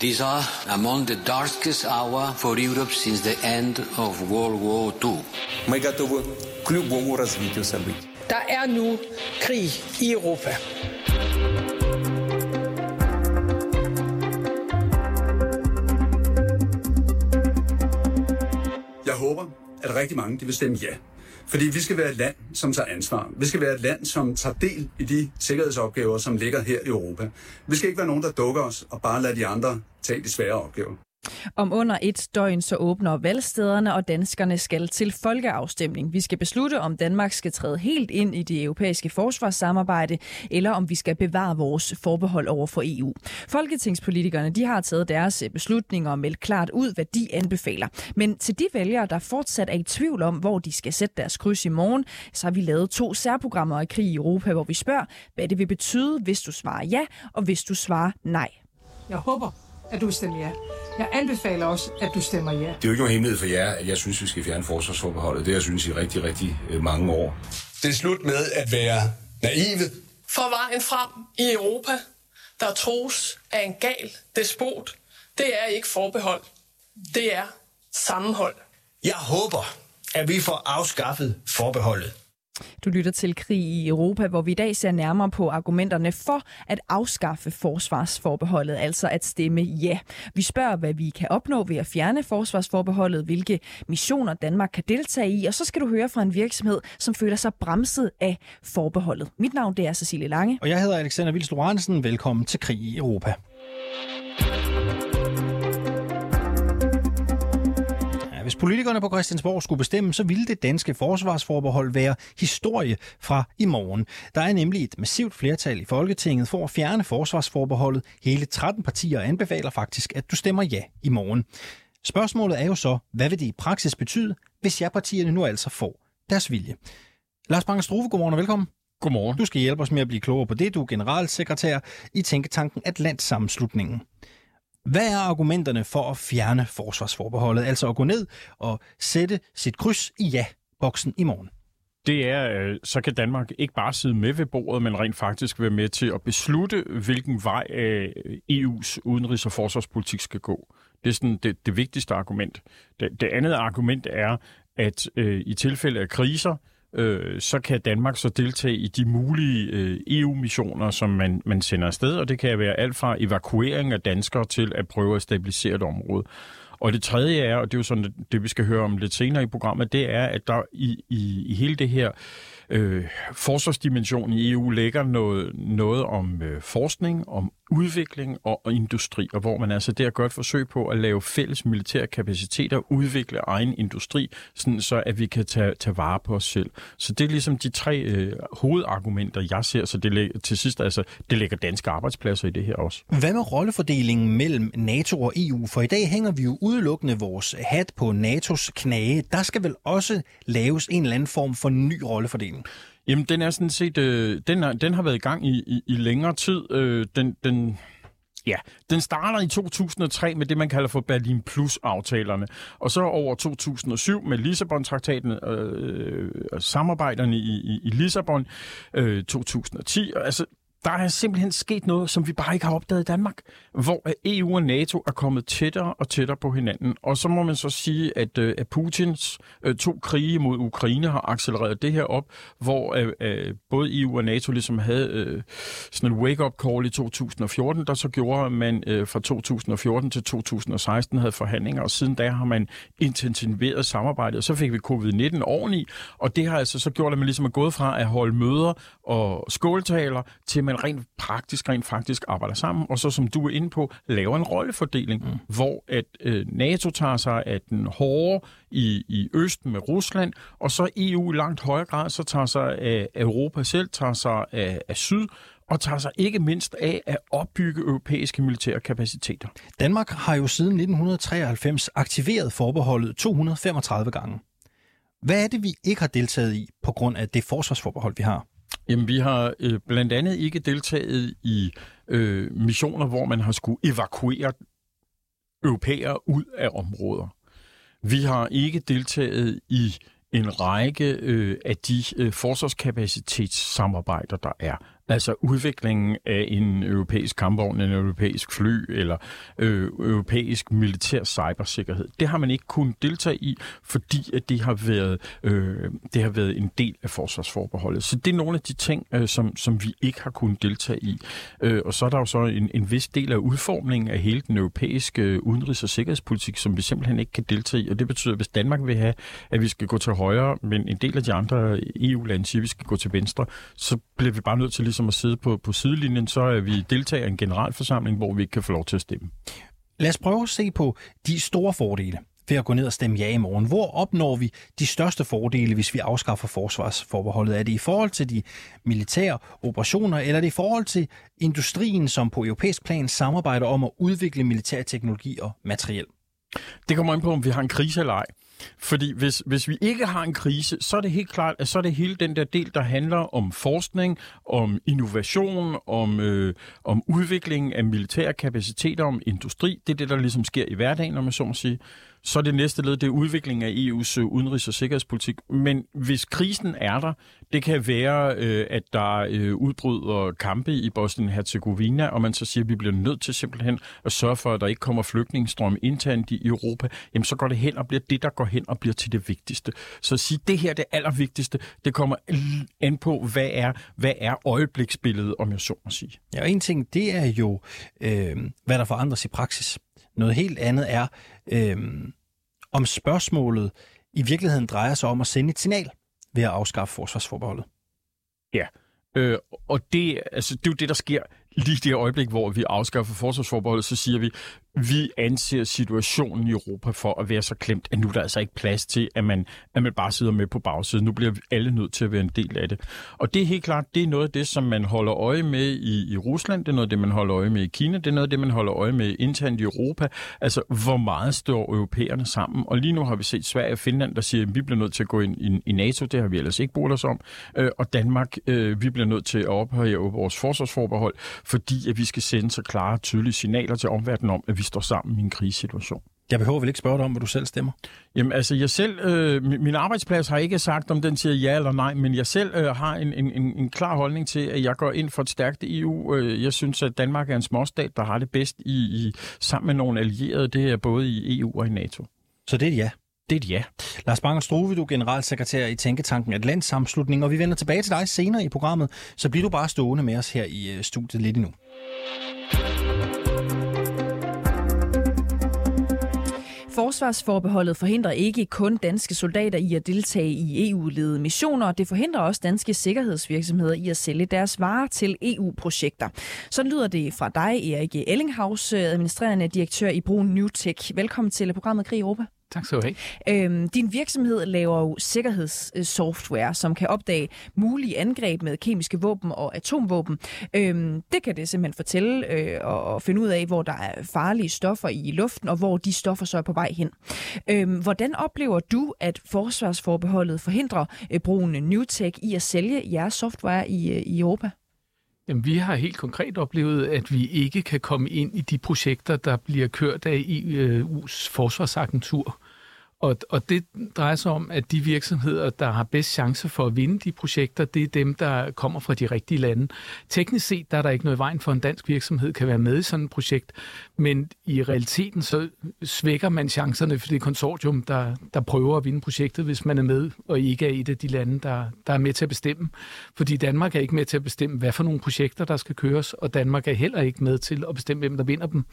These are among the darkest hour for Europe since the end of World War II. Мы готовы к любому развитию событий. Der er nu krig i Europa. Jeg håber, at rigtig mange de vil stemme ja. Fordi vi skal være et land, som tager ansvar. Vi skal være et land, som tager del i de sikkerhedsopgaver, som ligger her i Europa. Vi skal ikke være nogen, der dukker os og bare lader de andre tage de svære opgaver. Om under et døgn så åbner valgstederne, og danskerne skal til folkeafstemning. Vi skal beslutte, om Danmark skal træde helt ind i det europæiske forsvarssamarbejde, eller om vi skal bevare vores forbehold over for EU. Folketingspolitikerne de har taget deres eh, beslutninger og meldt klart ud, hvad de anbefaler. Men til de vælgere, der fortsat er i tvivl om, hvor de skal sætte deres kryds i morgen, så har vi lavet to særprogrammer af krig i Europa, hvor vi spørger, hvad det vil betyde, hvis du svarer ja, og hvis du svarer nej. Jeg håber, at du stemmer ja. Jeg anbefaler også, at du stemmer ja. Det er jo ikke nogen hemmelighed for jer, at jeg synes, vi skal fjerne forsvarsforbeholdet. Det har jeg synes i rigtig, rigtig øh, mange år. Det er slut med at være naive. For vejen frem i Europa, der tros af en gal despot, det er ikke forbehold. Det er sammenhold. Jeg håber, at vi får afskaffet forbeholdet. Du lytter til Krig i Europa, hvor vi i dag ser nærmere på argumenterne for at afskaffe forsvarsforbeholdet, altså at stemme ja. Vi spørger, hvad vi kan opnå ved at fjerne forsvarsforbeholdet, hvilke missioner Danmark kan deltage i, og så skal du høre fra en virksomhed, som føler sig bremset af forbeholdet. Mit navn det er Cecilie Lange. Og jeg hedder Alexander Vils Lorentzen. Velkommen til Krig i Europa. Hvis politikerne på Christiansborg skulle bestemme, så ville det danske forsvarsforbehold være historie fra i morgen. Der er nemlig et massivt flertal i Folketinget for at fjerne forsvarsforbeholdet. Hele 13 partier anbefaler faktisk, at du stemmer ja i morgen. Spørgsmålet er jo så, hvad vil det i praksis betyde, hvis ja-partierne nu altså får deres vilje? Lars Bange Struve, godmorgen og velkommen. Godmorgen. Du skal hjælpe os med at blive klogere på det. Du er generalsekretær i Tænketanken Atlantsammenslutningen. Hvad er argumenterne for at fjerne forsvarsforbeholdet, altså at gå ned og sætte sit kryds i ja-boksen i morgen? Det er, øh, så kan Danmark ikke bare sidde med ved bordet, men rent faktisk være med til at beslutte, hvilken vej øh, EU's udenrigs- og forsvarspolitik skal gå. Det er sådan det, det vigtigste argument. Det, det andet argument er, at øh, i tilfælde af kriser, øh, så kan Danmark så deltage i de mulige øh, EU-missioner, som man, man sender afsted, og det kan være alt fra evakuering af danskere til at prøve at stabilisere et område. Og det tredje er, og det er jo sådan det, vi skal høre om lidt senere i programmet, det er, at der i, i, i hele det her øh, forsvarsdimension i EU ligger noget, noget om øh, forskning, om udvikling og, industri, og hvor man altså der gør et forsøg på at lave fælles militære kapaciteter, udvikle egen industri, sådan så at vi kan tage, tage vare på os selv. Så det er ligesom de tre øh, hovedargumenter, jeg ser, så det til sidst altså, det lægger danske arbejdspladser i det her også. Hvad med rollefordelingen mellem NATO og EU? For i dag hænger vi jo udelukkende vores hat på NATO's knage. Der skal vel også laves en eller anden form for ny rollefordeling? Jamen, den er sådan set, øh, den, er, den har været i gang i, i, i længere tid. Øh, den, den, ja, den starter i 2003 med det, man kalder for Berlin Plus-aftalerne. Og så over 2007 med Lissabon-traktaten, øh, øh, samarbejderne i, i, i Lissabon, øh, 2010. Altså, der er simpelthen sket noget, som vi bare ikke har opdaget i Danmark, hvor EU og NATO er kommet tættere og tættere på hinanden. Og så må man så sige, at, øh, at Putins øh, to krige mod Ukraine har accelereret det her op, hvor øh, øh både EU og NATO ligesom havde sådan en wake-up call i 2014, der så gjorde, at man fra 2014 til 2016 havde forhandlinger, og siden da har man intensiveret samarbejdet, og så fik vi covid-19 oveni, og det har altså så gjort, at man ligesom er gået fra at holde møder og skåltaler til man rent praktisk, rent faktisk arbejder sammen, og så som du er inde på, laver en rollefordeling, mm. hvor at øh, NATO tager sig af den hårde i, i Østen med Rusland, og så EU i langt højere grad så tager sig af Europa selv, tager sig af, af Syd, og tager sig ikke mindst af at opbygge europæiske militære kapaciteter. Danmark har jo siden 1993 aktiveret forbeholdet 235 gange. Hvad er det, vi ikke har deltaget i på grund af det forsvarsforbehold, vi har? Jamen, vi har øh, blandt andet ikke deltaget i øh, missioner, hvor man har skulle evakuere europæere ud af områder. Vi har ikke deltaget i en række øh, af de øh, forsvarskapacitetssamarbejder, der er. Altså udviklingen af en europæisk kampvogn, en europæisk fly eller øh, europæisk militær cybersikkerhed. Det har man ikke kunnet deltage i, fordi at det har været øh, det har været en del af forsvarsforbeholdet. Så det er nogle af de ting, øh, som, som vi ikke har kunnet deltage i. Øh, og så er der jo så en, en vis del af udformningen af hele den europæiske øh, udenrigs- og sikkerhedspolitik, som vi simpelthen ikke kan deltage i. Og det betyder, at hvis Danmark vil have, at vi skal gå til højre, men en del af de andre EU-lande siger, at vi skal gå til venstre, så bliver vi bare nødt til ligesom at sidde på, på sidelinjen, så er vi deltager i en generalforsamling, hvor vi ikke kan få lov til at stemme. Lad os prøve at se på de store fordele ved at gå ned og stemme ja i morgen. Hvor opnår vi de største fordele, hvis vi afskaffer forsvarsforbeholdet? Er det i forhold til de militære operationer, eller er det i forhold til industrien, som på europæisk plan samarbejder om at udvikle militær teknologi og materiel? Det kommer ind på, om vi har en krise eller ej. Fordi hvis, hvis vi ikke har en krise, så er det helt klart, at så er det hele den der del, der handler om forskning, om innovation, om, øh, om udvikling af militære kapaciteter, om industri. Det er det, der ligesom sker i hverdagen, når man så må sige. Så er det næste led, det er udviklingen af EU's øh, udenrigs- og sikkerhedspolitik. Men hvis krisen er der, det kan være, øh, at der øh, udbryder kampe i Bosnien-Herzegovina, og man så siger, at vi bliver nødt til simpelthen at sørge for, at der ikke kommer flygtningestrøm internt i Europa, jamen så går det hen og bliver det, der går hen og bliver til det vigtigste. Så at sige, det her er det allervigtigste, det kommer an på, hvad er, hvad er øjebliksbilledet, om jeg så må sige. Ja, og en ting, det er jo, øh, hvad der forandres i praksis. Noget helt andet er, øh, om spørgsmålet i virkeligheden drejer sig om at sende et signal ved at afskaffe forsvarsforbeholdet. Ja, øh, og det, altså, det er jo det, der sker lige det øjeblik, hvor vi afskaffer forsvarsforbeholdet, så siger vi, vi anser situationen i Europa for at være så klemt, at nu er der altså ikke plads til, at man, at man bare sidder med på bagsiden. Nu bliver alle nødt til at være en del af det. Og det er helt klart, det er noget af det, som man holder øje med i, i Rusland, det er noget af det, man holder øje med i Kina, det er noget af det, man holder øje med internt i Europa. Altså, hvor meget står europæerne sammen? Og lige nu har vi set Sverige og Finland, der siger, at vi bliver nødt til at gå ind i, i NATO, det har vi ellers ikke brugt os om. Øh, og Danmark, øh, vi bliver nødt til at ophøje vores forsvarsforbehold, fordi at vi skal sende så klare og tydelige signaler til omverdenen om, at vi står sammen i en krisesituation. Jeg behøver vel ikke spørge dig om, hvad du selv stemmer? Jamen altså, jeg selv, øh, min arbejdsplads har ikke sagt, om den siger ja eller nej, men jeg selv øh, har en, en, en, klar holdning til, at jeg går ind for et stærkt EU. Øh, jeg synes, at Danmark er en småstat, der har det bedst i, i sammen med nogle allierede. Det er både i EU og i NATO. Så det er et ja? Det er et ja. Lars Banger Struve, du er generalsekretær i Tænketanken Atlant Samslutning, og vi vender tilbage til dig senere i programmet, så bliver du bare stående med os her i øh, studiet lidt endnu. Forsvarsforbeholdet forhindrer ikke kun danske soldater i at deltage i EU-ledede missioner, det forhindrer også danske sikkerhedsvirksomheder i at sælge deres varer til EU-projekter. Så lyder det fra dig, Erik Ellinghaus, øh, administrerende direktør i Brun Newtech. Velkommen til programmet Krig i Europa. Tak skal du have. Øhm, din virksomhed laver jo sikkerhedssoftware, som kan opdage mulige angreb med kemiske våben og atomvåben. Øhm, det kan det simpelthen fortælle øh, og finde ud af, hvor der er farlige stoffer i luften, og hvor de stoffer så er på vej hen. Øhm, hvordan oplever du, at forsvarsforbeholdet forhindrer øh, brugen Newtech i at sælge jeres software i, øh, i Europa? Jamen, vi har helt konkret oplevet, at vi ikke kan komme ind i de projekter, der bliver kørt af EU's forsvarsagentur. Og, og det drejer sig om, at de virksomheder, der har bedst chance for at vinde de projekter, det er dem, der kommer fra de rigtige lande. Teknisk set der er der ikke noget vejen for, en dansk virksomhed kan være med i sådan et projekt, men i realiteten så svækker man chancerne for det konsortium, der, der prøver at vinde projektet, hvis man er med og ikke er et af de lande, der, der er med til at bestemme. Fordi Danmark er ikke med til at bestemme, hvad for nogle projekter, der skal køres, og Danmark er heller ikke med til at bestemme, hvem der vinder dem.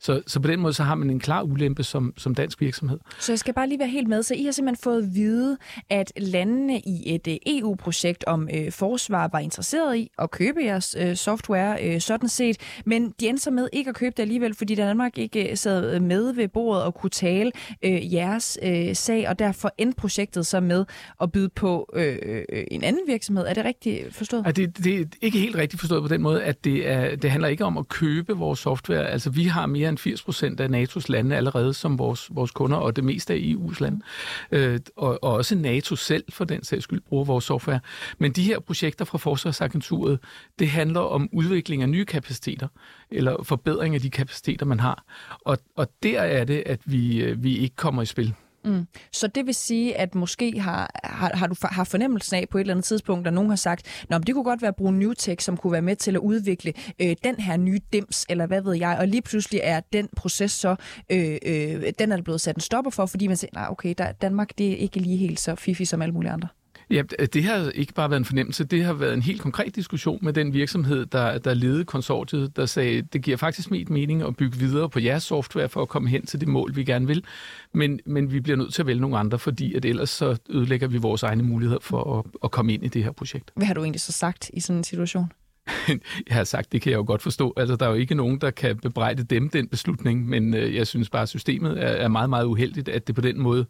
Så, så på den måde så har man en klar ulempe som, som dansk virksomhed. Så jeg skal bare lige være helt med. Så I har simpelthen fået at vide, at landene i et øh, EU-projekt om øh, forsvar var interesseret i at købe jeres øh, software øh, sådan set, men de endte så med ikke at købe det alligevel, fordi Danmark ikke øh, sad med ved bordet og kunne tale øh, jeres øh, sag, og derfor endte projektet så med at byde på øh, øh, en anden virksomhed. Er det rigtigt forstået? Ja, det, det er ikke helt rigtigt forstået på den måde, at det, er, det handler ikke om at købe vores software. Altså vi har mere mere end 80 procent af NATO's lande allerede som vores, vores kunder, og det meste af EU's lande. Øh, og, og også NATO selv, for den sags skyld, bruger vores software. Men de her projekter fra Forsvarsagenturet, det handler om udvikling af nye kapaciteter, eller forbedring af de kapaciteter, man har. Og, og der er det, at vi, øh, vi ikke kommer i spil. Mm. Så det vil sige, at måske har, har, har du har fornemmelsen af på et eller andet tidspunkt, at nogen har sagt, Nå, men det kunne godt være Brun Newtech, som kunne være med til at udvikle øh, den her nye dims, eller hvad ved jeg, og lige pludselig er den proces så, øh, øh, den er blevet sat en stopper for, fordi man siger, nej, okay, der, Danmark det er ikke lige helt så fifi som alle mulige andre. Ja, det har ikke bare været en fornemmelse, det har været en helt konkret diskussion med den virksomhed, der, der ledede konsortiet, der sagde, det giver faktisk mit mening at bygge videre på jeres software for at komme hen til det mål, vi gerne vil, men, men vi bliver nødt til at vælge nogle andre, fordi at ellers så ødelægger vi vores egne muligheder for at, at komme ind i det her projekt. Hvad har du egentlig så sagt i sådan en situation? jeg har sagt, det kan jeg jo godt forstå. Altså, der er jo ikke nogen, der kan bebrejde dem den beslutning, men øh, jeg synes bare, at systemet er, er meget, meget uheldigt, at det på den måde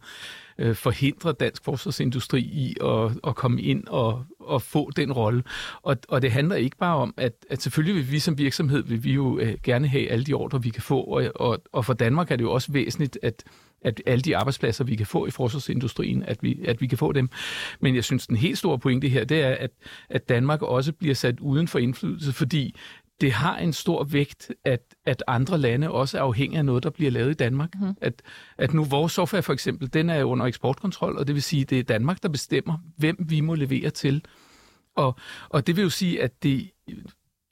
øh, forhindrer dansk forsvarsindustri i at, at komme ind og, og få den rolle. Og, og det handler ikke bare om, at, at selvfølgelig vil vi som virksomhed, vil vi jo øh, gerne have alle de ordre, vi kan få, og, og, og for Danmark er det jo også væsentligt, at at alle de arbejdspladser, vi kan få i forsvarsindustrien, at vi, at vi kan få dem. Men jeg synes, den helt store pointe her, det er, at, at Danmark også bliver sat uden for indflydelse, fordi det har en stor vægt, at, at andre lande også er afhængige af noget, der bliver lavet i Danmark. Mm. At, at nu vores software for eksempel, den er under eksportkontrol, og det vil sige, at det er Danmark, der bestemmer, hvem vi må levere til. Og, og det vil jo sige, at det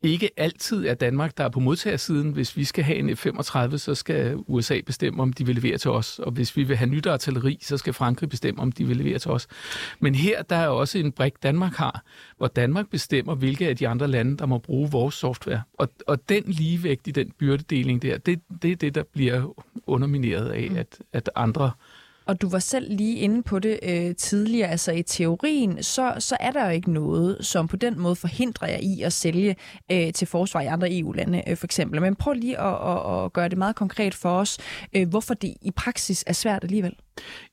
ikke altid er Danmark, der er på modtagersiden. Hvis vi skal have en F-35, så skal USA bestemme, om de vil levere til os. Og hvis vi vil have nyt artilleri, så skal Frankrig bestemme, om de vil levere til os. Men her der er også en brik, Danmark har, hvor Danmark bestemmer, hvilke af de andre lande, der må bruge vores software. Og, og den ligevægt i den byrdedeling der, det, det er det, der bliver undermineret af, mm. at, at andre og du var selv lige inde på det øh, tidligere, altså i teorien, så, så er der jo ikke noget, som på den måde forhindrer jer i at sælge øh, til forsvar i andre EU-lande, øh, for eksempel. Men prøv lige at, at, at gøre det meget konkret for os, øh, hvorfor det i praksis er svært alligevel.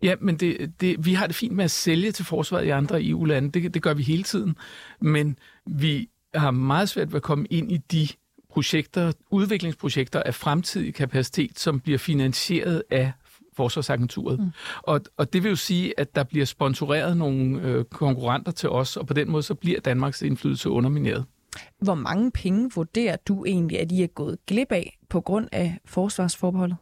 Ja, men det, det, vi har det fint med at sælge til forsvaret i andre EU-lande. Det, det gør vi hele tiden. Men vi har meget svært ved at komme ind i de projekter, udviklingsprojekter af fremtidig kapacitet, som bliver finansieret af Forsvarsagenturet. Mm. Og, og det vil jo sige, at der bliver sponsoreret nogle øh, konkurrenter til os, og på den måde så bliver Danmarks indflydelse undermineret. Hvor mange penge vurderer du egentlig, at I er gået glip af på grund af forsvarsforbeholdet?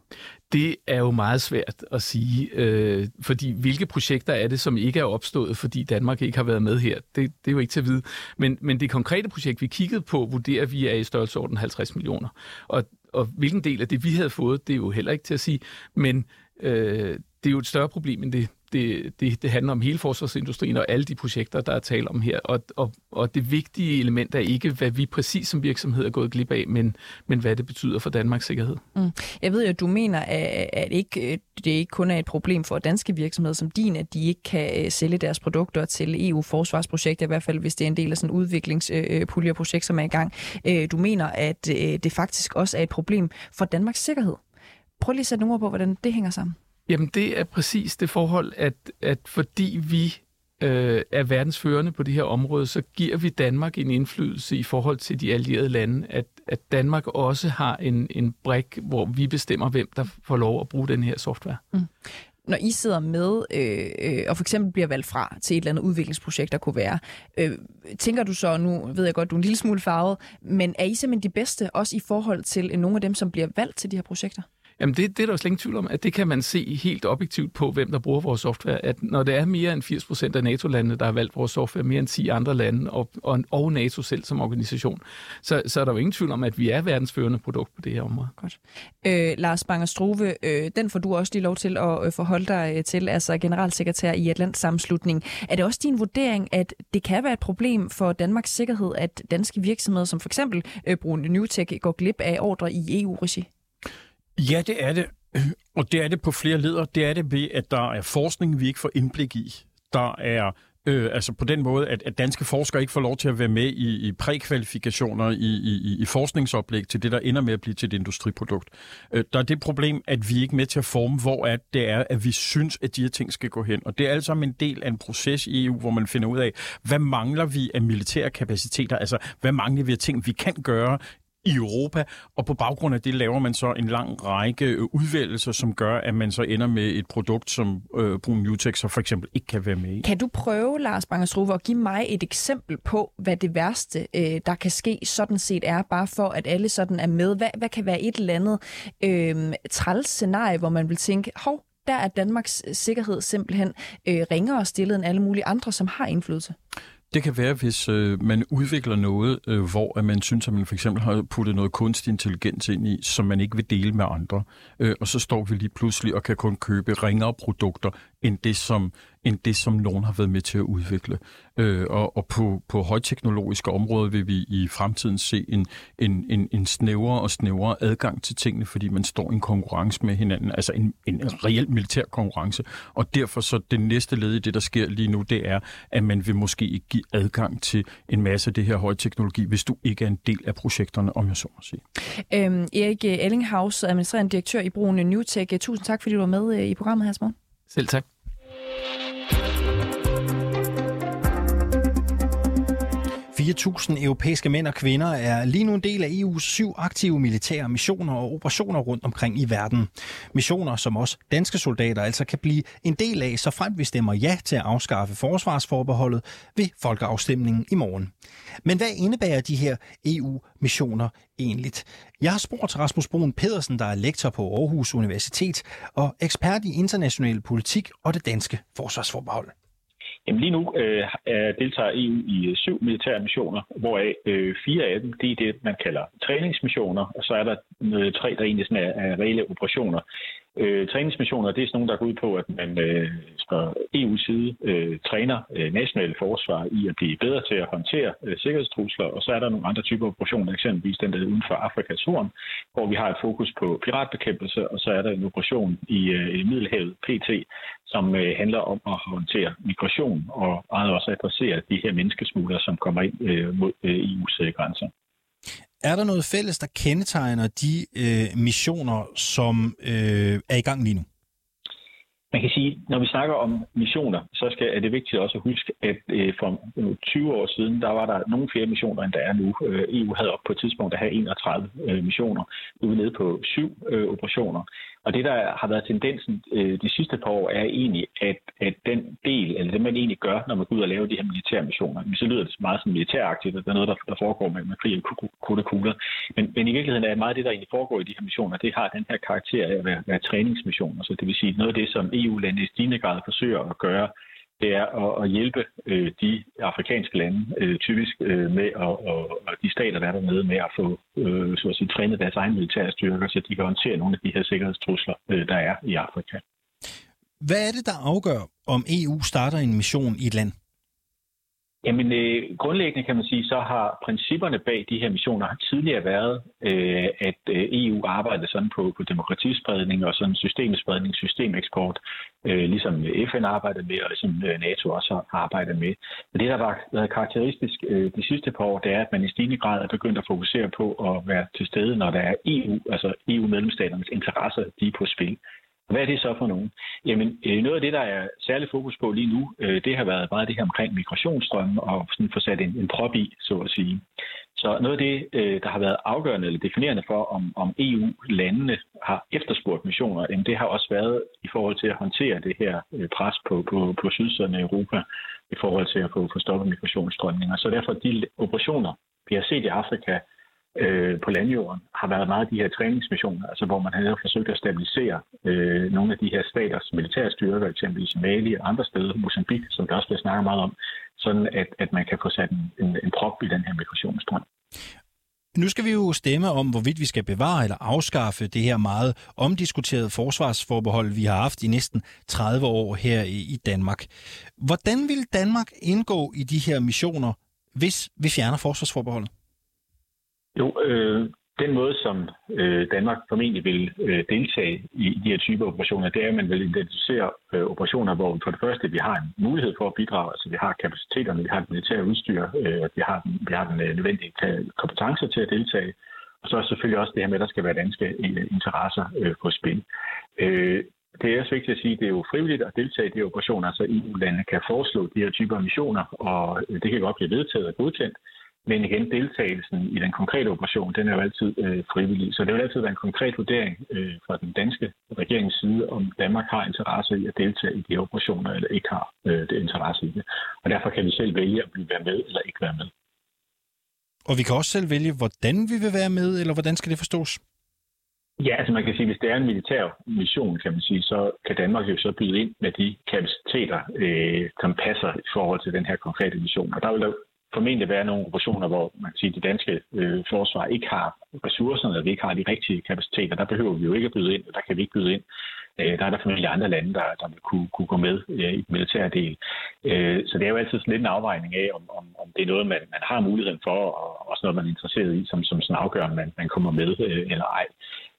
Det er jo meget svært at sige, øh, fordi hvilke projekter er det, som ikke er opstået, fordi Danmark ikke har været med her? Det, det er jo ikke til at vide. Men, men det konkrete projekt, vi kiggede på, vurderer vi er i størrelsesorden 50 millioner. Og, og hvilken del af det, vi havde fået, det er jo heller ikke til at sige. Men øh, det er jo et større problem end det. Det, det, det handler om hele forsvarsindustrien og alle de projekter, der er tale om her. Og, og, og det vigtige element er ikke, hvad vi præcis som virksomhed er gået glip af, men, men hvad det betyder for Danmarks sikkerhed. Mm. Jeg ved jo, at du mener, at, at ikke, det ikke kun er et problem for danske virksomheder som din, at de ikke kan øh, sælge deres produkter til EU-forsvarsprojekter, i hvert fald hvis det er en del af sådan en udviklingspuljeprojekt, øh, øh, som er i gang. Øh, du mener, at det faktisk også er et problem for Danmarks sikkerhed. Prøv lige at sætte nogle på, hvordan det hænger sammen. Jamen, det er præcis det forhold, at, at fordi vi øh, er verdensførende på det her område, så giver vi Danmark en indflydelse i forhold til de allierede lande, at, at Danmark også har en, en brik, hvor vi bestemmer, hvem der får lov at bruge den her software. Mm. Når I sidder med øh, øh, og for eksempel bliver valgt fra til et eller andet udviklingsprojekt, der kunne være, øh, tænker du så, nu ved jeg godt, du er en lille smule farvet, men er I simpelthen de bedste, også i forhold til nogle af dem, som bliver valgt til de her projekter? Jamen det, det er der jo slet ingen tvivl om, at det kan man se helt objektivt på, hvem der bruger vores software. At når det er mere end 80 procent af NATO-landene, der har valgt vores software, mere end 10 andre lande, og, og, og NATO selv som organisation, så, så er der jo ingen tvivl om, at vi er verdensførende produkt på det her område. Godt. Øh, Lars Banger Struve, øh, den får du også lige lov til at øh, forholde dig øh, til, altså generalsekretær i Atlant Sammenslutning. Er det også din vurdering, at det kan være et problem for Danmarks sikkerhed, at danske virksomheder, som for eksempel øh, brugende Newtek, går glip af ordre i EU-regi? Ja, det er det. Og det er det på flere leder. Det er det ved, at der er forskning, vi ikke får indblik i. Der er Øh, altså på den måde, at, at danske forskere ikke får lov til at være med i, i prækvalifikationer, i, i, i forskningsoplæg til det, der ender med at blive til et industriprodukt. Øh, der er det problem, at vi ikke er med til at forme, hvor at det er, at vi synes, at de her ting skal gå hen. Og det er altså en del af en proces i EU, hvor man finder ud af, hvad mangler vi af militære kapaciteter? Altså, hvad mangler vi af ting, vi kan gøre i Europa, og på baggrund af det laver man så en lang række øh, udvælgelser, som gør, at man så ender med et produkt, som øh, Brun Newtek så for eksempel ikke kan være med i. Kan du prøve, Lars Bangersruve, at give mig et eksempel på, hvad det værste, øh, der kan ske, sådan set er, bare for at alle sådan er med? Hvad, hvad kan være et eller andet øh, træls scenarie, hvor man vil tænke, hov, der er Danmarks sikkerhed simpelthen øh, ringere stillet end alle mulige andre, som har indflydelse? Det kan være, hvis øh, man udvikler noget, øh, hvor at man synes, at man for eksempel har puttet noget kunstig intelligens ind i, som man ikke vil dele med andre. Øh, og så står vi lige pludselig og kan kun købe ringere produkter, end det, som end det, som nogen har været med til at udvikle. Øh, og og på, på højteknologiske områder vil vi i fremtiden se en, en, en, en snævere og snævere adgang til tingene, fordi man står i en konkurrence med hinanden, altså en, en reel militær konkurrence. Og derfor så det næste led i det, der sker lige nu, det er, at man vil måske ikke give adgang til en masse af det her højteknologi, hvis du ikke er en del af projekterne, om jeg så må sige. Øhm, Erik Ellinghaus, administrerende direktør i brugen Newtech. Tusind tak, fordi du var med øh, i programmet her, morgen. Selv tak. 4.000 europæiske mænd og kvinder er lige nu en del af EU's syv aktive militære missioner og operationer rundt omkring i verden. Missioner, som også danske soldater altså kan blive en del af, så frem vi stemmer ja til at afskaffe forsvarsforbeholdet ved folkeafstemningen i morgen. Men hvad indebærer de her EU-missioner egentlig? Jeg har spurgt til Rasmus Brun Pedersen, der er lektor på Aarhus Universitet og ekspert i international politik og det danske forsvarsforbehold. Jamen lige nu øh, deltager EU i øh, syv militære missioner, hvoraf øh, fire af dem det er det, man kalder træningsmissioner, og så er der øh, tre, der egentlig sådan er, er reelle operationer. Øh, træningsmissioner, det er sådan nogle, der går ud på, at man øh, fra EU's side øh, træner øh, nationale forsvar i at blive bedre til at håndtere øh, sikkerhedstrusler, og så er der nogle andre typer operationer, eksempelvis den der uden for Afrikas horn, hvor vi har et fokus på piratbekæmpelse, og så er der en operation i, øh, i Middelhavet, PT, som øh, handler om at håndtere migration og også adressere de her menneskesmuglere, som kommer ind øh, mod øh, EU's øh, grænser. Er der noget fælles, der kendetegner de øh, missioner, som øh, er i gang lige nu? Man kan sige, når vi snakker om missioner, så skal, er det vigtigt også at huske, at øh, for øh, 20 år siden, der var der nogle flere missioner, end der er nu. Øh, EU havde op på et tidspunkt at have 31 øh, missioner. Nu er vi nede på syv øh, operationer. Og det, der har været tendensen øh, de sidste par år, er egentlig, at, at den del, eller det man egentlig gør, når man går ud og laver de her militære missioner, så lyder det meget som militæragtigt, at der er noget, der, der foregår med, med krig og kugler. Men, men i virkeligheden er meget af det, der egentlig foregår i de her missioner, det har den her karakter af at være, være træningsmissioner. Så det vil sige noget af det, som EU-lande i stigende grad forsøger at gøre, det er at, at hjælpe øh, de afrikanske lande, øh, typisk øh, med at, og, og de stater, der er dernede, med at få øh, så at sige, trænet deres egne militære styrker, så de kan håndtere nogle af de her sikkerhedstrusler, øh, der er i Afrika. Hvad er det, der afgør, om EU starter en mission i et land? Jamen, øh, grundlæggende kan man sige, så har principperne bag de her missioner tidligere været, øh, at øh, EU arbejder sådan på, på demokratispredning og sådan systemspredning, systemeksport, øh, ligesom FN arbejder med, og ligesom øh, NATO også har arbejdet med. Men det, der var været karakteristisk øh, de sidste par år, det er, at man i stigende grad er begyndt at fokusere på at være til stede, når der er EU, altså EU-medlemsstaternes interesser, de er på spil. Hvad er det så for nogen? Jamen, øh, noget af det, der er særlig fokus på lige nu, øh, det har været meget det her omkring migrationsstrømmen og sådan få sat en, en prop i, så at sige. Så noget af det, øh, der har været afgørende eller definerende for, om, om EU-landene har efterspurgt missioner, jamen det har også været i forhold til at håndtere det her pres på, på, på sydsiden af Europa i forhold til at få, få stoppet migrationsstrømninger. Så derfor de operationer, vi har set i Afrika, øh, på landjorden har været meget af de her træningsmissioner, altså hvor man har forsøgt at stabilisere øh, nogle af de her staters militære styrker, eksempelvis Mali og andre steder, Mozambique, som der også bliver snakket meget om, sådan at, at man kan få sat en, en, en prop i den her migrationsstrøm. Nu skal vi jo stemme om, hvorvidt vi skal bevare eller afskaffe det her meget omdiskuterede forsvarsforbehold, vi har haft i næsten 30 år her i Danmark. Hvordan vil Danmark indgå i de her missioner, hvis vi fjerner forsvarsforbeholdet? Jo, øh, den måde, som øh, Danmark formentlig vil øh, deltage i de her typer operationer, det er, at man vil identificere øh, operationer, hvor for det første vi har en mulighed for at bidrage, altså vi har kapaciteterne, vi har det militære udstyr, øh, vi har den, vi har den øh, nødvendige kompetence til at deltage, og så er selvfølgelig også det her med, at der skal være danske øh, interesser øh, på spil. Øh, det er også vigtigt at sige, at det er jo frivilligt at deltage i de operationer, så EU-landene kan foreslå de her typer missioner, og øh, det kan godt blive vedtaget og godkendt. Men igen, deltagelsen i den konkrete operation, den er jo altid øh, frivillig. Så det vil altid være en konkret vurdering øh, fra den danske regerings side, om Danmark har interesse i at deltage i de operationer, eller ikke har øh, det interesse i det. Og derfor kan vi selv vælge, om vi vil være med eller ikke være med. Og vi kan også selv vælge, hvordan vi vil være med, eller hvordan skal det forstås? Ja, altså man kan sige, hvis det er en militær mission, kan man sige, så kan Danmark jo så byde ind med de kapaciteter, øh, som passer i forhold til den her konkrete mission. Og der vil der formentlig være nogle operationer, hvor man kan sige, at det danske øh, forsvar ikke har ressourcerne, eller vi ikke har de rigtige kapaciteter. Der behøver vi jo ikke at byde ind, og der kan vi ikke byde ind. Øh, der er der formentlig andre lande, der, der vil kunne, kunne gå med øh, i den militære del. Øh, så det er jo altid sådan lidt en afvejning af, om, om, om det er noget, man, man har muligheden for, og også noget, man er interesseret i, som, som sådan afgør, om man, man kommer med øh, eller ej.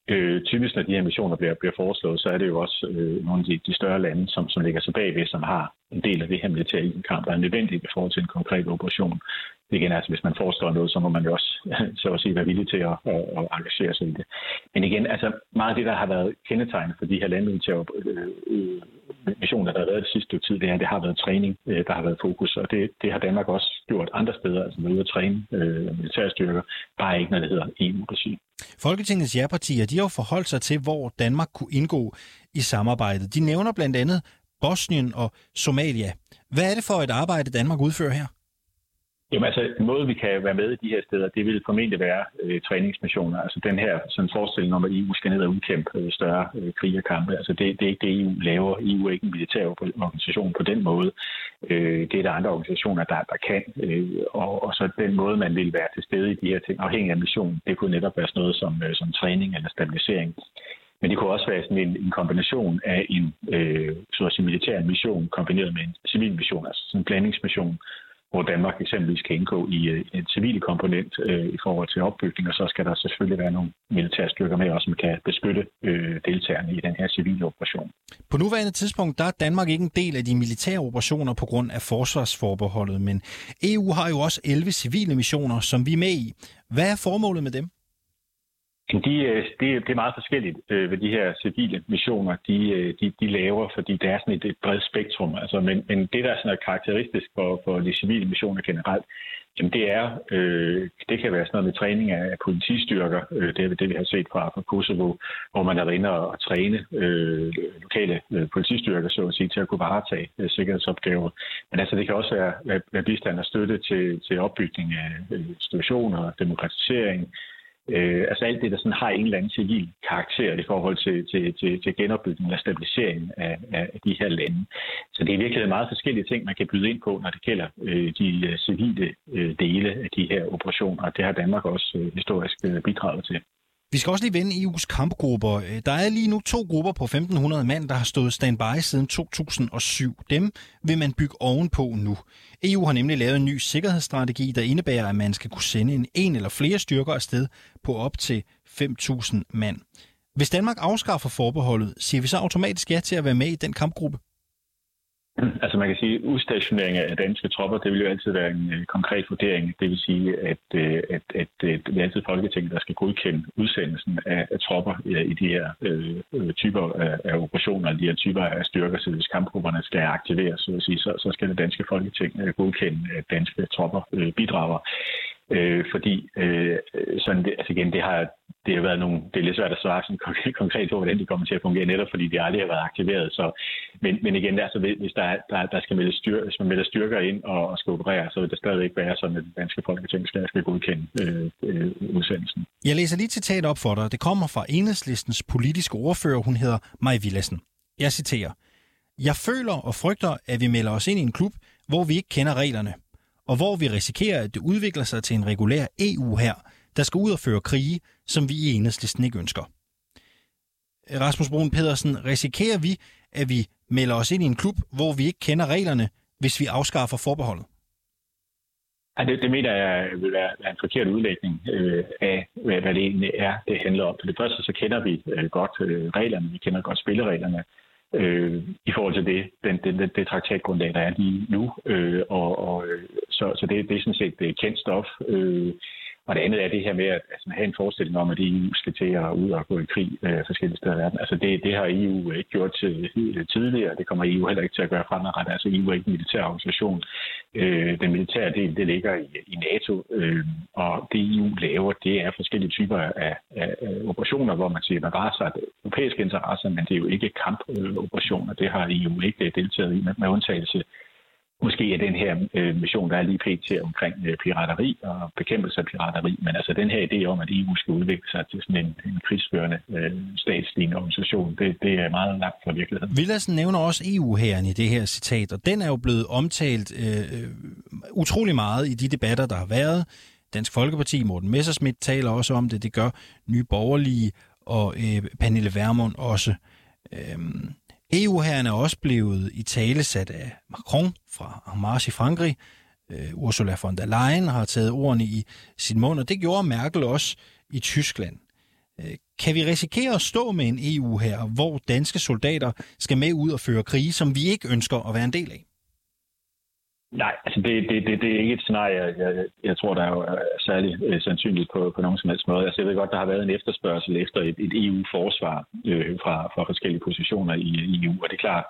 Øh, typisk, når de her missioner bliver, bliver foreslået, så er det jo også øh, nogle af de, de større lande, som, som ligger sig bagved, som har en del af det her militære kamp, der er nødvendigt i forhold til en konkret operation. Det Igen, altså hvis man forestår noget, så må man jo også så at sige, være villig til at, at, at engagere sig i det. Men igen, altså meget af det, der har været kendetegnet for de her landmilitære øh, missioner, der har været det sidste stykke tid, det, her, det har været træning, øh, der har været fokus, og det, det har Danmark også gjort andre steder, altså med at træne øh, militære styrker, bare ikke når det hedder EU-regi. Folketingets ja-partier, de har jo forholdt sig til, hvor Danmark kunne indgå i samarbejdet. De nævner blandt andet Bosnien og Somalia. Hvad er det for et arbejde, Danmark udfører her? Jamen altså, en måde, vi kan være med i de her steder, det vil formentlig være øh, træningsmissioner. Altså den her sådan forestilling om, at EU skal ned og udkæmpe øh, større øh, krigerkampe. Altså det, det er ikke det, EU laver. EU er ikke en militær organisation på den måde. Øh, det er der andre organisationer, der, der kan. Øh, og, og så den måde, man vil være til stede i de her ting, afhængig af missionen, det kunne netop være sådan noget som, øh, som træning eller stabilisering. Men det kunne også være sådan en, en kombination af en øh, så at sige, militær mission kombineret med en civil mission, altså sådan en blandingsmission, hvor Danmark eksempelvis kan indgå i øh, en civil komponent øh, i forhold til opbygning, og så skal der selvfølgelig være nogle militære styrker med, også, som kan beskytte øh, deltagerne i den her civile operation. På nuværende tidspunkt, der er Danmark ikke en del af de militære operationer på grund af forsvarsforbeholdet, men EU har jo også 11 civile missioner, som vi er med i. Hvad er formålet med dem? De, øh, det, det er meget forskelligt øh, hvad ved de her civile missioner, de, øh, de, de laver, fordi det er sådan et, et bredt spektrum. Altså, men, men det, der er sådan karakteristisk for, for de civile missioner generelt, jamen det er, øh, det kan være sådan noget med træning af politistyrker. Øh, det er det, vi har set fra, fra Kosovo, hvor man er inde og, og træne øh, lokale øh, politistyrker, så at sige, til at kunne varetage øh, sikkerhedsopgaver. Men altså, det kan også være, være, være bistand og støtte til, til opbygning af øh, institutioner, demokratisering, Øh, altså alt det, der sådan har en eller anden civil karakter i forhold til, til, til, til genopbygning og stabilisering af, af de her lande. Så det er virkelig meget forskellige ting, man kan byde ind på, når det gælder øh, de øh, civile øh, dele af de her operationer. Det har Danmark også øh, historisk øh, bidraget til. Vi skal også lige vende EU's kampgrupper. Øh, der er lige nu to grupper på 1.500 mand, der har stået standby siden 2007. Dem vil man bygge ovenpå nu. EU har nemlig lavet en ny sikkerhedsstrategi, der indebærer, at man skal kunne sende en, en eller flere styrker afsted på op til 5.000 mand. Hvis Danmark afskaffer forbeholdet, siger vi så automatisk ja til at være med i den kampgruppe? Altså man kan sige, udstationering af danske tropper, det vil jo altid være en øh, konkret vurdering. Det vil sige, at, øh, at, at, at det er altid Folketinget, der skal godkende udsendelsen af, af tropper uh, i de her øh, typer af, af operationer, de her typer af styrker, så hvis kampgrupperne skal aktiveres, så, vil sige, så, så skal det danske Folketing godkende, at danske tropper øh, bidrager. Øh, fordi øh, sådan det, altså igen, det har, det har været nogle, det er lidt svært at svare sådan konkret, konkret på, hvordan de kommer til at fungere, netop fordi de aldrig har været aktiveret. Så, men, men igen, altså, hvis, der, der, der skal melde styr, hvis man melder styrker ind og, og skal operere, så vil det stadigvæk være sådan, at den danske folketing skal, skal godkende øh, øh, udsendelsen. Jeg læser lige citat op for dig. Det kommer fra enhedslistens politiske ordfører. Hun hedder Maj Villassen. Jeg citerer. Jeg føler og frygter, at vi melder os ind i en klub, hvor vi ikke kender reglerne og hvor vi risikerer, at det udvikler sig til en regulær EU her, der skal ud og føre krige, som vi i enhedslisten ikke ønsker. Rasmus Brun Pedersen, risikerer vi, at vi melder os ind i en klub, hvor vi ikke kender reglerne, hvis vi afskaffer forbeholdet? Ja, det, det mener jeg vil være, være en forkert udlægning øh, af, hvad, hvad det egentlig er, det handler om. For det første så kender vi øh, godt øh, reglerne, vi kender godt spillereglerne øh, i forhold til det, den, den, den, det traktatgrundlag, der er lige nu. Øh, og, og, øh, så så det, det er sådan set det kendt stof. Øh, og det andet er det her med at altså, have en forestilling om, at EU e skal til at ud og gå i krig øh, forskellige steder i verden. Altså det, det har EU ikke gjort øh, til, øh, tidligere, det kommer EU heller ikke til at gøre fremadrettet. Altså EU er ikke en militær organisation. Øh, den militære del, det ligger i, i NATO, øh, og det EU laver, det er forskellige typer af, af, af operationer, hvor man siger, man bare sig europæiske interesser, men det er jo ikke kampoperationer. Det har EU ikke deltaget i, med, med undtagelse måske er den her øh, mission, der er lige pt. omkring øh, pirateri og bekæmpelse af pirateri, men altså den her idé om, at EU skal udvikle sig til sådan en, en krigsførende øh, statslignende organisation, det, det er meget langt fra virkeligheden. Villadsen nævner også EU-hæren i det her citat, og den er jo blevet omtalt øh, øh, utrolig meget i de debatter, der har været. Dansk Folkeparti, Morten Messerschmidt taler også om det, det gør Nye Borgerlige og øh, Pernille Vermund også. Øhm, EU-herren er også blevet i tale sat af Macron fra Hamas i Frankrig. Øh, Ursula von der Leyen har taget ordene i sin mund, og det gjorde Merkel også i Tyskland. Øh, kan vi risikere at stå med en EU her, hvor danske soldater skal med ud og føre krige, som vi ikke ønsker at være en del af? Nej, altså det, det, det, det er ikke et scenarie, jeg, jeg, jeg tror, der er øh, særlig øh, sandsynligt på, på nogen som helst måde. Altså, jeg ved godt, der har været en efterspørgsel efter et, et EU-forsvar øh, fra, fra forskellige positioner i EU, og det er klart,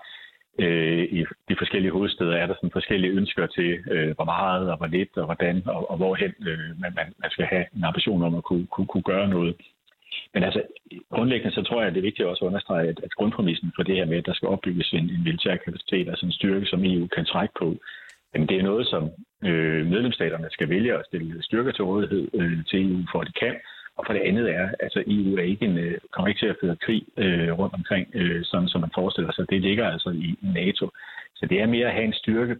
øh, i de forskellige hovedsteder er der sådan forskellige ønsker til, øh, hvor meget og hvor lidt og hvordan og, og hvorhen øh, man, man, man skal have en ambition om at kunne, kunne, kunne gøre noget. Men altså, grundlæggende så tror jeg, at det er vigtigt også at understrege, at, at grundpræmissen for det her med, at der skal opbygges en, en militær kapacitet, altså en styrke, som EU kan trække på, Jamen, det er noget, som øh, medlemsstaterne skal vælge at stille styrker til rådighed øh, til EU, for at de kan. Og for det andet er, altså EU er ikke en, øh, kommer ikke til at føre krig øh, rundt omkring, øh, sådan som man forestiller sig. Det ligger altså i NATO. Så det er mere at have en styrke,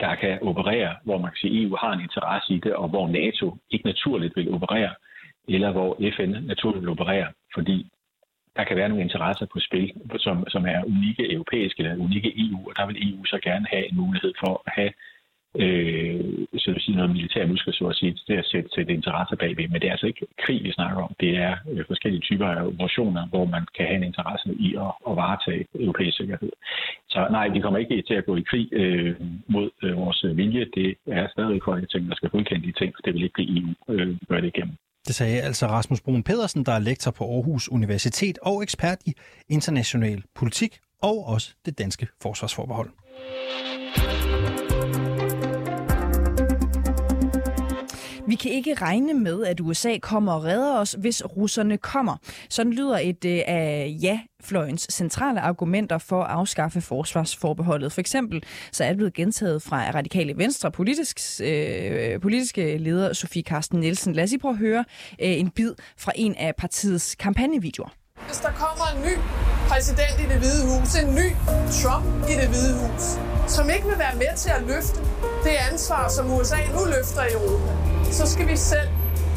der kan operere, hvor man kan sige, at EU har en interesse i det, og hvor NATO ikke naturligt vil operere, eller hvor FN naturligt vil operere, fordi der kan være nogle interesser på spil, som, som er unikke europæiske eller unikke EU, og der vil EU så gerne have en mulighed for at have øh, så vil sige noget militær muskler, så at sige, det at sætte, sætte interesser bagved. Men det er altså ikke krig, vi snakker om. Det er øh, forskellige typer af operationer, hvor man kan have en interesse i at, at varetage europæisk sikkerhed. Så nej, vi kommer ikke til at gå i krig øh, mod øh, vores vilje. Det er stadig Folketinget, der skal godkende de ting, for det vil ikke blive EU, øh, gør det igennem. Det sagde altså Rasmus Brun Pedersen, der er lektor på Aarhus Universitet og ekspert i international politik og også det danske forsvarsforbehold. Vi kan ikke regne med, at USA kommer og redder os, hvis russerne kommer. Sådan lyder et øh, af ja-fløjens centrale argumenter for at afskaffe forsvarsforbeholdet. For eksempel så er det blevet gentaget fra radikale venstre politisk, øh, politiske leder Sofie Karsten Nielsen. Lad os lige prøve at høre øh, en bid fra en af partiets kampagnevideoer. Hvis der kommer en ny præsident i det hvide hus, en ny Trump i det hvide hus, som ikke vil være med til at løfte det ansvar, som USA nu løfter i Europa, så skal vi selv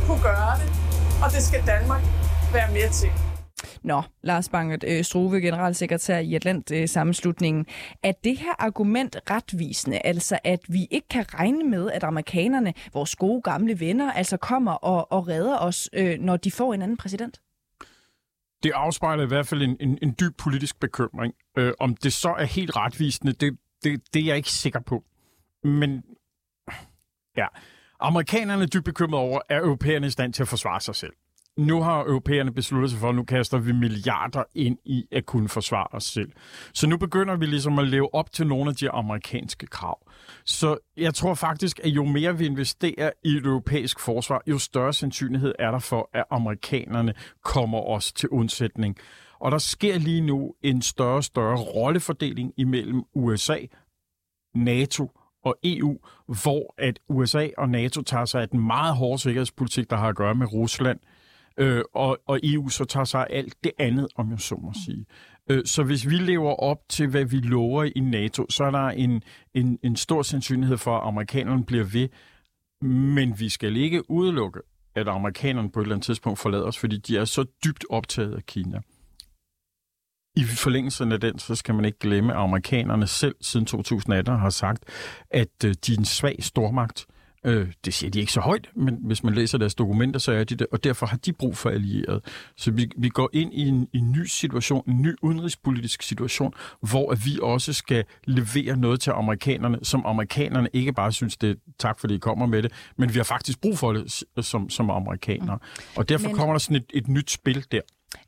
kunne gøre det, og det skal Danmark være med til. Nå, Lars Bangert øh, Struve, generalsekretær i Atlant-sammenslutningen. Er det her argument retvisende, altså at vi ikke kan regne med, at amerikanerne, vores gode gamle venner, altså kommer og, og redder os, øh, når de får en anden præsident? Det afspejler i hvert fald en, en, en dyb politisk bekymring. Øh, om det så er helt retvisende, det, det, det er jeg ikke sikker på. Men ja, amerikanerne er dybt bekymrede over, er europæerne i stand til at forsvare sig selv. Nu har europæerne besluttet sig for, at nu kaster vi milliarder ind i at kunne forsvare os selv. Så nu begynder vi ligesom at leve op til nogle af de amerikanske krav. Så jeg tror faktisk, at jo mere vi investerer i et europæisk forsvar, jo større sandsynlighed er der for, at amerikanerne kommer os til undsætning. Og der sker lige nu en større og større rollefordeling imellem USA, NATO og EU, hvor at USA og NATO tager sig af den meget hårde sikkerhedspolitik, der har at gøre med Rusland, øh, og, og EU så tager sig af alt det andet, om jeg så må sige. Øh, så hvis vi lever op til, hvad vi lover i NATO, så er der en, en, en stor sandsynlighed for, at amerikanerne bliver ved, men vi skal ikke udelukke, at amerikanerne på et eller andet tidspunkt forlader os, fordi de er så dybt optaget af Kina. I forlængelsen af den, så skal man ikke glemme, at amerikanerne selv siden 2018 har sagt, at øh, de er en svag stormagt. Øh, det siger de ikke så højt, men hvis man læser deres dokumenter, så er de det, og derfor har de brug for allierede. Så vi, vi går ind i en, en ny situation, en ny udenrigspolitisk situation, hvor at vi også skal levere noget til amerikanerne, som amerikanerne ikke bare synes, det er tak, fordi I kommer med det, men vi har faktisk brug for det som, som amerikanere. Og derfor men... kommer der sådan et, et nyt spil der.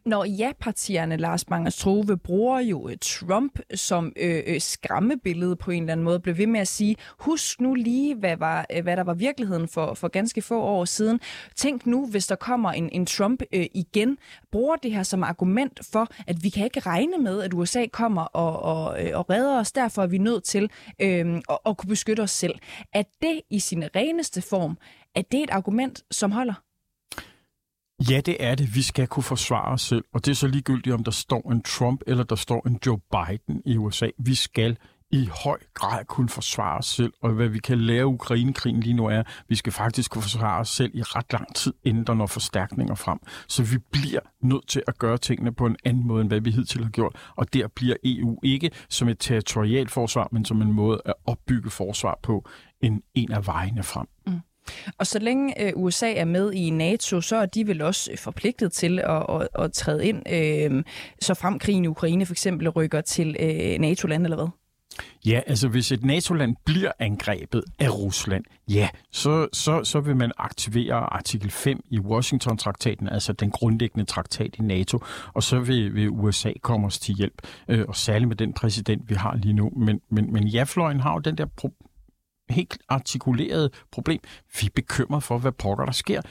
Når ja-partierne, Lars Mangers Trove, bruger jo øh, Trump som øh, øh, skræmmebillede på en eller anden måde, blev ved med at sige, husk nu lige, hvad, var, øh, hvad der var virkeligheden for, for ganske få år siden. Tænk nu, hvis der kommer en, en Trump øh, igen, bruger det her som argument for, at vi kan ikke regne med, at USA kommer og, og, og redder os, derfor er vi nødt til øh, at, at kunne beskytte os selv. Er det i sin reneste form, er det et argument, som holder? Ja, det er det. Vi skal kunne forsvare os selv, og det er så ligegyldigt, om der står en Trump eller der står en Joe Biden i USA. Vi skal i høj grad kunne forsvare os selv, og hvad vi kan lære Ukrainekrigen lige nu er, vi skal faktisk kunne forsvare os selv i ret lang tid, inden der når forstærkninger frem. Så vi bliver nødt til at gøre tingene på en anden måde, end hvad vi hidtil har gjort, og der bliver EU ikke som et territorialt forsvar, men som en måde at opbygge forsvar på en, en af vejene frem. Og så længe øh, USA er med i NATO, så er de vel også øh, forpligtet til at, at, at træde ind, øh, så frem krigen i Ukraine for eksempel rykker til øh, NATO-land eller hvad? Ja, altså hvis et NATO-land bliver angrebet af Rusland, ja, så, så, så vil man aktivere artikel 5 i Washington-traktaten, altså den grundlæggende traktat i NATO, og så vil, vil USA komme os til hjælp, øh, og særligt med den præsident, vi har lige nu. Men, men, men ja-fløjen har jo den der pro- helt artikuleret problem. Vi er bekymret for, hvad pokker der sker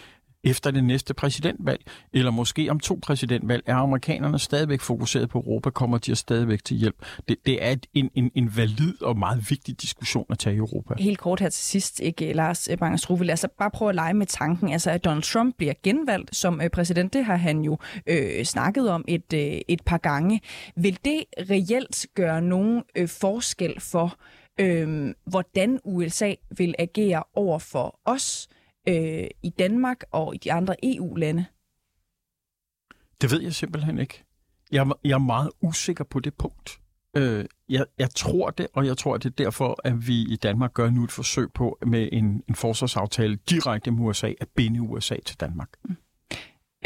efter det næste præsidentvalg, eller måske om to præsidentvalg, er amerikanerne stadigvæk fokuseret på Europa, kommer de stadigvæk til hjælp. Det, det er en, en, en valid og meget vigtig diskussion at tage i Europa. Helt kort her til sidst, ikke eh, Lars Bangerstrup, lad os bare prøve at lege med tanken, altså at Donald Trump bliver genvalgt som eh, præsident, det har han jo øh, snakket om et, øh, et par gange. Vil det reelt gøre nogen øh, forskel for, øh, hvordan USA vil agere over for os øh, i Danmark og i de andre EU-lande? Det ved jeg simpelthen ikke. Jeg, jeg er meget usikker på det punkt. Øh, jeg, jeg tror det, og jeg tror, det er derfor, at vi i Danmark gør nu et forsøg på med en, en forsvarsaftale direkte med USA at binde USA til Danmark. Mm.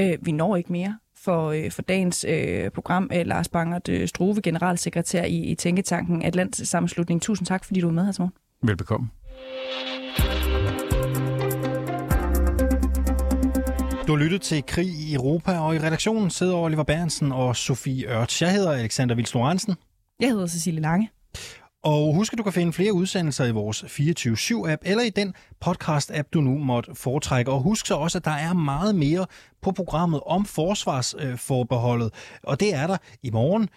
Øh, vi når ikke mere for, øh, for dagens øh, program. Øh, Lars Bangert øh, Struve, generalsekretær i, i Tænketanken Atlantisk Sammenslutning. Tusind tak, fordi du var med her til morgen. Velbekomme. Du har lyttet til Krig i Europa, og i redaktionen sidder Oliver Bernsen og Sofie Ørts. Jeg hedder Alexander Vils Lorentzen. Jeg hedder Cecilie Lange. Og husk, at du kan finde flere udsendelser i vores 24-7-app eller i den podcast-app, du nu måtte foretrække. Og husk så også, at der er meget mere på programmet om forsvarsforbeholdet. Og det er der i morgen.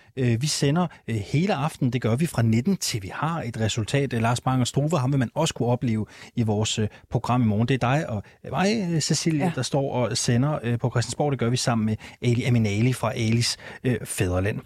Vi sender hele aften. Det gør vi fra 19 til vi har et resultat. Lars Bang og Struve, ham vil man også kunne opleve i vores program i morgen. Det er dig og mig, Cecilie, ja. der står og sender på Christiansborg. Det gør vi sammen med Ali Aminali fra Alis Fæderland.